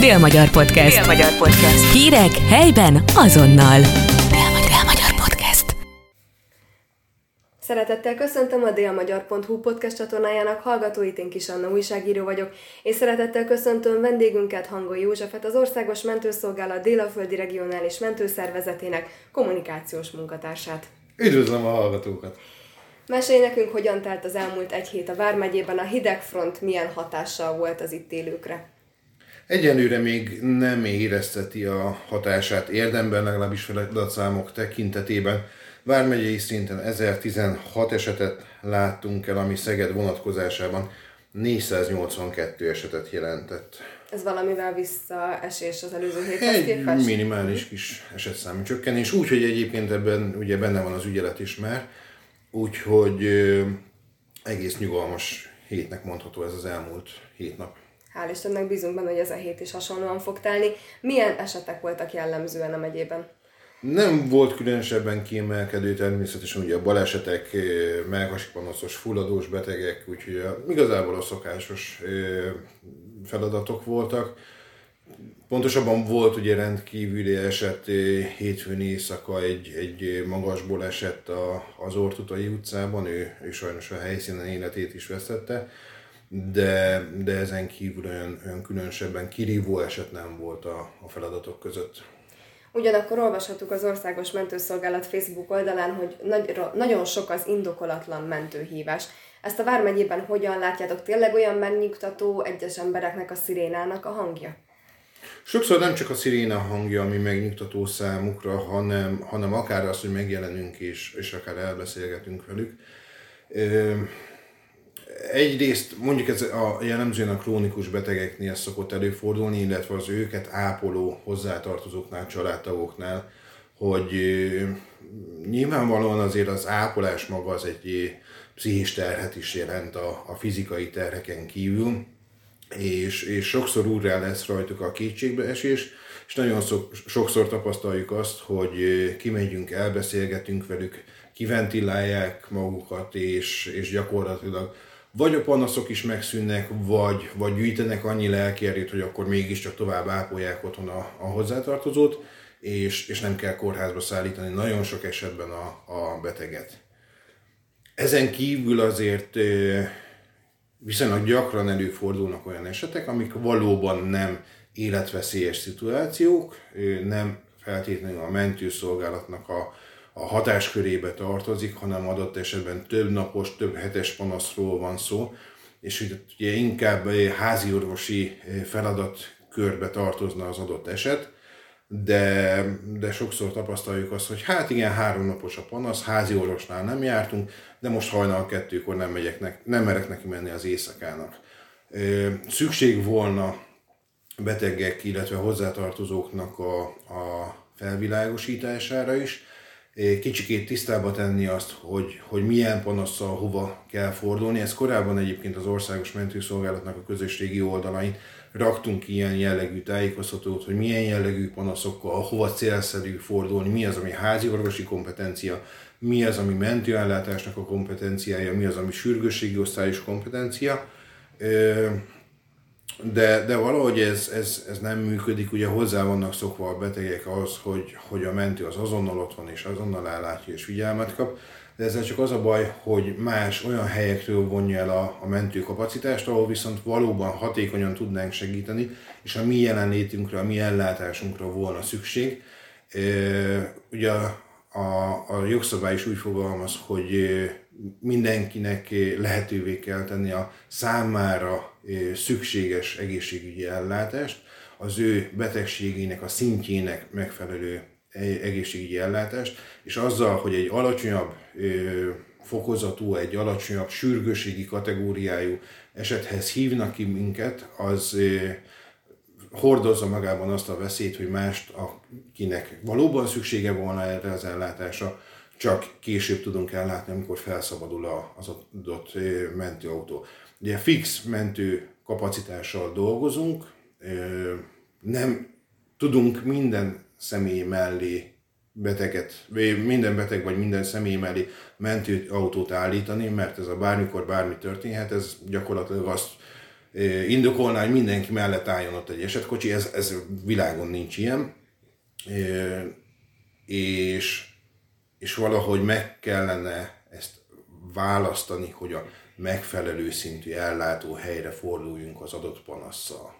Dél-Magyar Podcast. Dél-Magyar Podcast. Hírek helyben azonnal. Dél-Magyar, Podcast. Szeretettel köszöntöm a délmagyar.hu podcast csatornájának hallgatóit, én Kis Anna újságíró vagyok, és szeretettel köszöntöm vendégünket Hangoi Józsefet, az Országos Mentőszolgálat Délaföldi Regionális Mentőszervezetének kommunikációs munkatársát. Üdvözlöm a hallgatókat! Mesélj nekünk, hogyan telt az elmúlt egy hét a Vármegyében, a hidegfront milyen hatással volt az itt élőkre? Egyenlőre még nem érezteti a hatását érdemben, legalábbis feladatszámok tekintetében. Vármegyei szinten 1016 esetet láttunk el, ami Szeged vonatkozásában 482 esetet jelentett. Ez valamivel visszaesés az előző héthez Egy képest? minimális kis esetszámú csökkenés, úgyhogy egyébként ebben ugye benne van az ügyelet is már, úgyhogy egész nyugalmas hétnek mondható ez az elmúlt hét nap. Hál' Istennek bízunk benne, hogy ez a hét is hasonlóan fog telni. Milyen esetek voltak jellemzően a megyében? Nem volt különösebben kiemelkedő természetesen ugye a balesetek, ö, melkasi panaszos, fulladós betegek, úgyhogy a, igazából a szokásos ö, feladatok voltak. Pontosabban volt ugye rendkívüli eset, hétfőn éjszaka egy, egy magasból esett a, az Ortutai utcában, ő, ő sajnos a helyszínen életét is vesztette, de, de ezen kívül olyan, olyan különösebben kirívó eset nem volt a, a feladatok között. Ugyanakkor olvashattuk az Országos Mentőszolgálat Facebook oldalán, hogy nagy, nagyon sok az indokolatlan mentőhívás. Ezt a Vármegyében hogyan látjátok? Tényleg olyan megnyugtató egyes embereknek a szirénának a hangja? Sokszor nem csak a sziréna hangja, ami megnyugtató számukra, hanem, hanem akár az, hogy megjelenünk és, és akár elbeszélgetünk velük. Ö, egyrészt mondjuk ez a jellemzően a krónikus betegeknél szokott előfordulni, illetve az őket ápoló hozzátartozóknál, családtagoknál, hogy nyilvánvalóan azért az ápolás maga az egy pszichis terhet is jelent a, a fizikai terheken kívül, és, és sokszor úrrá lesz rajtuk a kétségbeesés, és nagyon szok, sokszor tapasztaljuk azt, hogy kimegyünk, elbeszélgetünk velük, kiventilálják magukat, és, és gyakorlatilag vagy a panaszok is megszűnnek, vagy, vagy gyűjtenek annyi lelkérét, hogy akkor mégiscsak tovább ápolják otthon a, a hozzátartozót, és, és nem kell kórházba szállítani nagyon sok esetben a, a beteget. Ezen kívül azért viszonylag gyakran előfordulnak olyan esetek, amik valóban nem életveszélyes szituációk, nem feltétlenül a mentőszolgálatnak a, a hatáskörébe tartozik, hanem adott esetben több napos, több hetes panaszról van szó, és ugye inkább házi orvosi feladatkörbe tartozna az adott eset, de, de sokszor tapasztaljuk azt, hogy hát igen, három napos a panasz, házi orvosnál nem jártunk, de most hajnal kettőkor nem, megyek ne, nem merek neki menni az éjszakának. Szükség volna betegek, illetve hozzátartozóknak a, a felvilágosítására is, kicsikét tisztába tenni azt, hogy, hogy milyen panasszal hova kell fordulni. Ez korábban egyébként az Országos Mentőszolgálatnak a közösségi oldalain raktunk ilyen jellegű tájékoztatót, hogy milyen jellegű panaszokkal, hova célszerű fordulni, mi az, ami házi orvosi kompetencia, mi az, ami mentőellátásnak a kompetenciája, mi az, ami sürgősségi osztályos kompetencia. De, de valahogy ez, ez, ez nem működik, ugye hozzá vannak szokva a betegek az, hogy, hogy a mentő az azonnal ott van, és azonnal ellátja, és figyelmet kap, de ezzel csak az a baj, hogy más olyan helyekről vonja el a, a mentő kapacitást, ahol viszont valóban hatékonyan tudnánk segíteni, és a mi jelenlétünkre, a mi ellátásunkra volna szükség. Ugye a, a, a jogszabály is úgy fogalmaz, hogy mindenkinek lehetővé kell tenni a számára szükséges egészségügyi ellátást, az ő betegségének a szintjének megfelelő egészségügyi ellátást, és azzal, hogy egy alacsonyabb fokozatú, egy alacsonyabb sürgőségi kategóriájú esethez hívnak ki minket, az hordozza magában azt a veszélyt, hogy mást, akinek valóban szüksége volna erre az ellátásra, csak később tudunk ellátni, amikor felszabadul az adott mentőautó. Ugye fix mentő kapacitással dolgozunk, nem tudunk minden személy mellé beteget, minden beteg vagy minden személy mellé mentőautót állítani, mert ez a bármikor bármi történhet, ez gyakorlatilag azt indokolná, hogy mindenki mellett álljon ott egy esetkocsi, ez, ez világon nincs ilyen. És, és valahogy meg kellene ezt választani, hogy a megfelelő szintű ellátó helyre forduljunk az adott panasszal.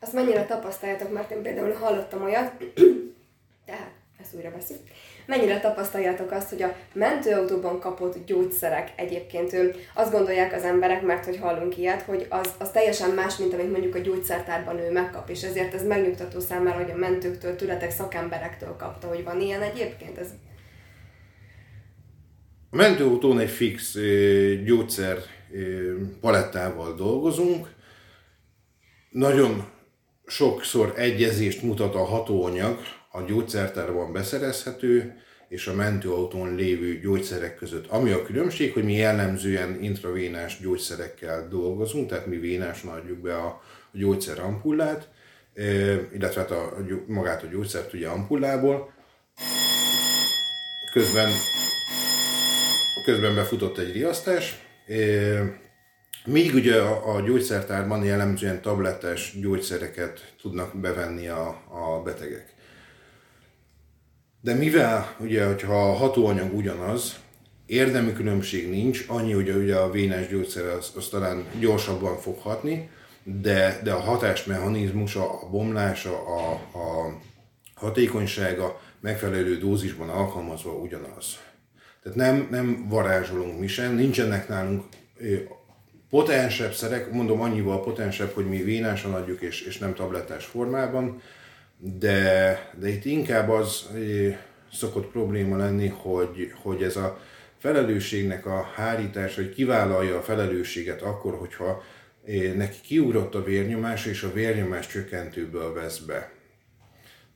Azt mennyire tapasztaljátok, mert én például hallottam olyat, tehát ezt újra veszünk, mennyire tapasztaljátok azt, hogy a mentőautóban kapott gyógyszerek egyébként azt gondolják az emberek, mert hogy hallunk ilyet, hogy az, az teljesen más, mint amit mondjuk a gyógyszertárban ő megkap, és ezért ez megnyugtató számára, hogy a mentőktől, tületek szakemberektől kapta, hogy van ilyen egyébként, ez a mentőautón egy fix gyógyszer palettával dolgozunk. Nagyon sokszor egyezést mutat a hatóanyag, a gyógyszertárban beszerezhető és a mentőautón lévő gyógyszerek között. Ami a különbség, hogy mi jellemzően intravénás gyógyszerekkel dolgozunk, tehát mi vénásan adjuk be a gyógyszer ampullát, illetve hát a, magát a gyógyszert ugye ampullából. Közben közben befutott egy riasztás. Míg ugye a, a gyógyszertárban jellemzően tablettes gyógyszereket tudnak bevenni a, a betegek. De mivel ugye, hogyha a hatóanyag ugyanaz, érdemi különbség nincs, annyi, hogy ugye a vénás gyógyszer az, az talán gyorsabban fog hatni, de, de a hatásmechanizmusa, a bomlása, a, a hatékonysága megfelelő dózisban alkalmazva ugyanaz. Tehát nem, nem varázsolunk mi sem, nincsenek nálunk potensebb szerek, mondom annyival potensebb, hogy mi vénásan adjuk és, és nem tablettás formában, de, de itt inkább az szokott probléma lenni, hogy, hogy ez a felelősségnek a hárítás, hogy kivállalja a felelősséget akkor, hogyha neki kiugrott a vérnyomás, és a vérnyomás csökkentőből vesz be.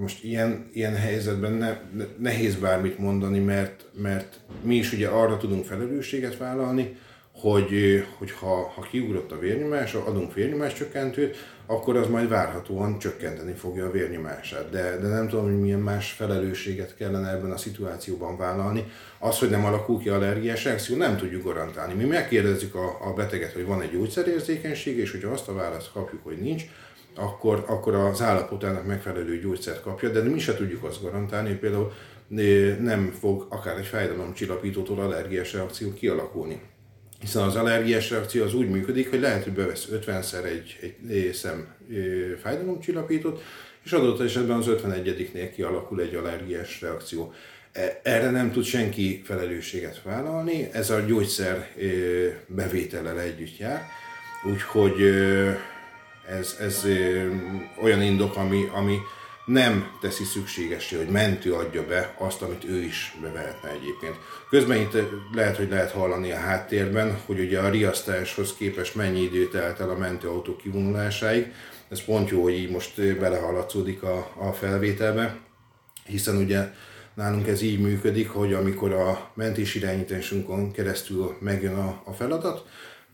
Most ilyen, ilyen helyzetben ne, ne, nehéz bármit mondani, mert, mert mi is ugye arra tudunk felelősséget vállalni, hogy, hogy ha, ha kiugrott a vérnyomás, adunk vérnyomás csökkentőt, akkor az majd várhatóan csökkenteni fogja a vérnyomását. De, de nem tudom, hogy milyen más felelősséget kellene ebben a szituációban vállalni. Az, hogy nem alakul ki allergiás reakció, nem tudjuk garantálni. Mi megkérdezzük a, a beteget, hogy van egy gyógyszerérzékenység, és hogyha azt a választ kapjuk, hogy nincs, akkor, akkor az állapotának megfelelő gyógyszert kapja, de mi se tudjuk azt garantálni, hogy például nem fog akár egy fájdalomcsillapítótól allergiás reakció kialakulni. Hiszen az allergiás reakció az úgy működik, hogy lehet, hogy bevesz 50-szer egy, egy szem fájdalomcsillapítót, és adott esetben az 51-nél kialakul egy allergiás reakció. E, erre nem tud senki felelősséget vállalni, ez a gyógyszer bevétellel együtt jár, úgyhogy ez, ez olyan indok, ami, ami nem teszi szükségesé, hogy mentő adja be azt, amit ő is bevehetne egyébként. Közben itt lehet, hogy lehet hallani a háttérben, hogy ugye a riasztáshoz képest mennyi idő telt el a mentőautó kivonulásáig. Ez pont jó, hogy így most belehaladszódik a, a felvételbe, hiszen ugye nálunk ez így működik, hogy amikor a mentés irányításunkon keresztül megjön a, a feladat,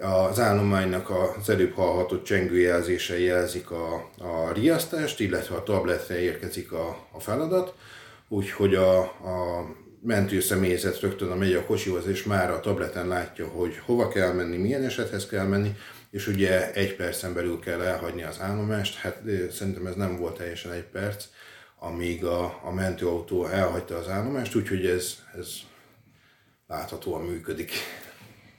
az állománynak az előbb hallhatott csengőjelzése jelzik a, a riasztást, illetve a tabletre érkezik a, a feladat, úgyhogy a, a mentő személyzet rögtön a megy a kocsihoz, és már a tableten látja, hogy hova kell menni, milyen esethez kell menni, és ugye egy percen belül kell elhagyni az állomást, hát szerintem ez nem volt teljesen egy perc, amíg a, a mentőautó elhagyta az állomást, úgyhogy ez, ez láthatóan működik.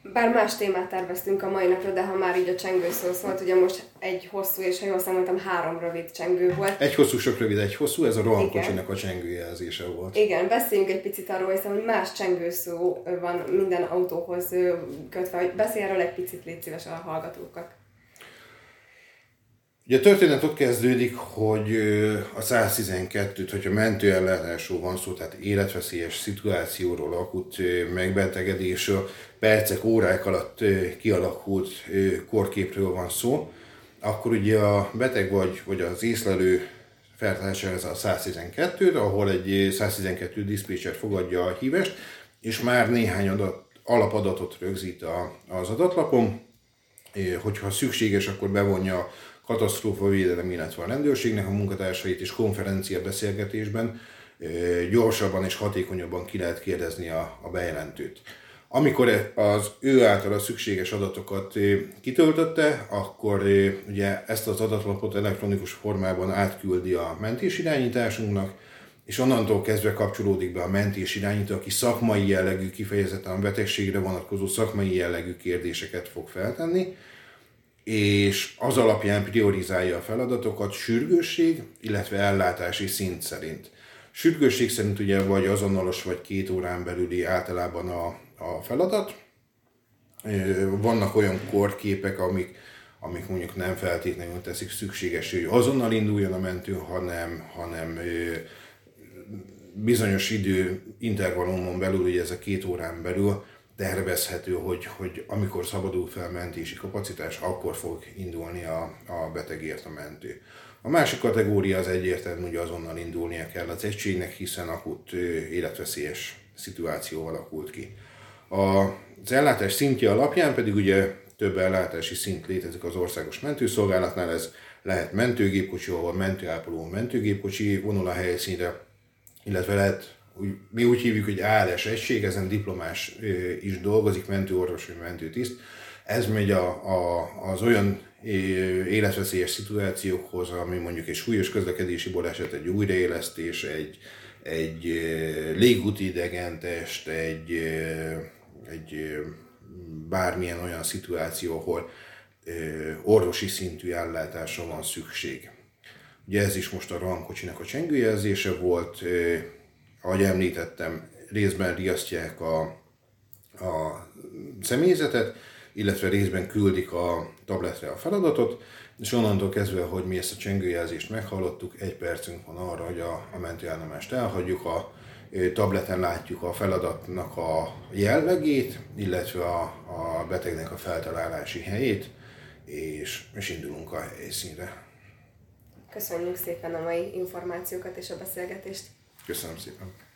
Bár más témát terveztünk a mai napra, de ha már így a csengő szó szólt, ugye most egy hosszú, és ha jól számoltam, három rövid csengő volt. Egy hosszú, sok rövid, egy hosszú, ez a rohankocsinak a csengőjelzése volt. Igen, beszéljünk egy picit arról, hiszen hogy más csengőszó van minden autóhoz kötve, hogy beszélj erről egy picit, légy szíves a hallgatókat. Ugye a történet ott kezdődik, hogy a 112-t, hogyha mentőellátásról van szó, tehát életveszélyes szituációról, akut megbetegedésről, percek, órák alatt kialakult korképről van szó, akkor ugye a beteg vagy, vagy az észlelő feltársa ez a 112 ahol egy 112 diszpécser fogadja a hívest, és már néhány adat, alapadatot rögzít a, az adatlapon, hogyha szükséges, akkor bevonja katasztrófa védelem, illetve a rendőrségnek a munkatársait és konferencia beszélgetésben gyorsabban és hatékonyabban ki lehet kérdezni a, a bejelentőt. Amikor az ő által a szükséges adatokat kitöltötte, akkor ugye ezt az adatlapot elektronikus formában átküldi a mentésirányításunknak, és onnantól kezdve kapcsolódik be a mentés irányító, aki szakmai jellegű, kifejezetten a betegségre vonatkozó szakmai jellegű kérdéseket fog feltenni, és az alapján priorizálja a feladatokat sürgősség, illetve ellátási szint szerint. Sürgősség szerint ugye vagy azonolos, vagy két órán belüli általában a, a feladat. Vannak olyan korképek, amik, amik mondjuk nem feltétlenül teszik szükséges, hogy azonnal induljon a mentő, hanem, hanem bizonyos idő intervallumon belül, ugye ez a két órán belül tervezhető, hogy, hogy amikor szabadul fel mentési kapacitás, akkor fog indulni a, a betegért a mentő. A másik kategória az egyértelmű, hogy azonnal indulnia kell az egységnek, hiszen akut életveszélyes szituáció alakult ki. Az ellátás szintje alapján pedig ugye több ellátási szint létezik az országos mentőszolgálatnál, ez lehet mentőgépkocsi, ahol mentőápoló mentőgépkocsi vonul a helyszínre, illetve lehet, úgy, mi úgy hívjuk, hogy ALS egység, ezen diplomás is dolgozik, mentőorvos vagy mentőtiszt. Ez megy a, a, az olyan életveszélyes szituációkhoz, ami mondjuk egy súlyos közlekedési baleset, egy újraélesztés, egy, egy légúti idegentest, egy, egy bármilyen olyan szituáció, ahol orvosi szintű ellátásra van szükség. Ugye ez is most a rankocsinak a csengőjelzése volt, ahogy említettem, részben riasztják a, a személyzetet, illetve részben küldik a tabletre a feladatot, és onnantól kezdve, hogy mi ezt a csengőjelzést meghallottuk, egy percünk van arra, hogy a, a mentőállomást elhagyjuk, a tableten látjuk a feladatnak a jellegét, illetve a, a betegnek a feltalálási helyét, és, és indulunk a helyszínre. Köszönjük szépen a mai információkat és a beszélgetést. Köszönöm szépen.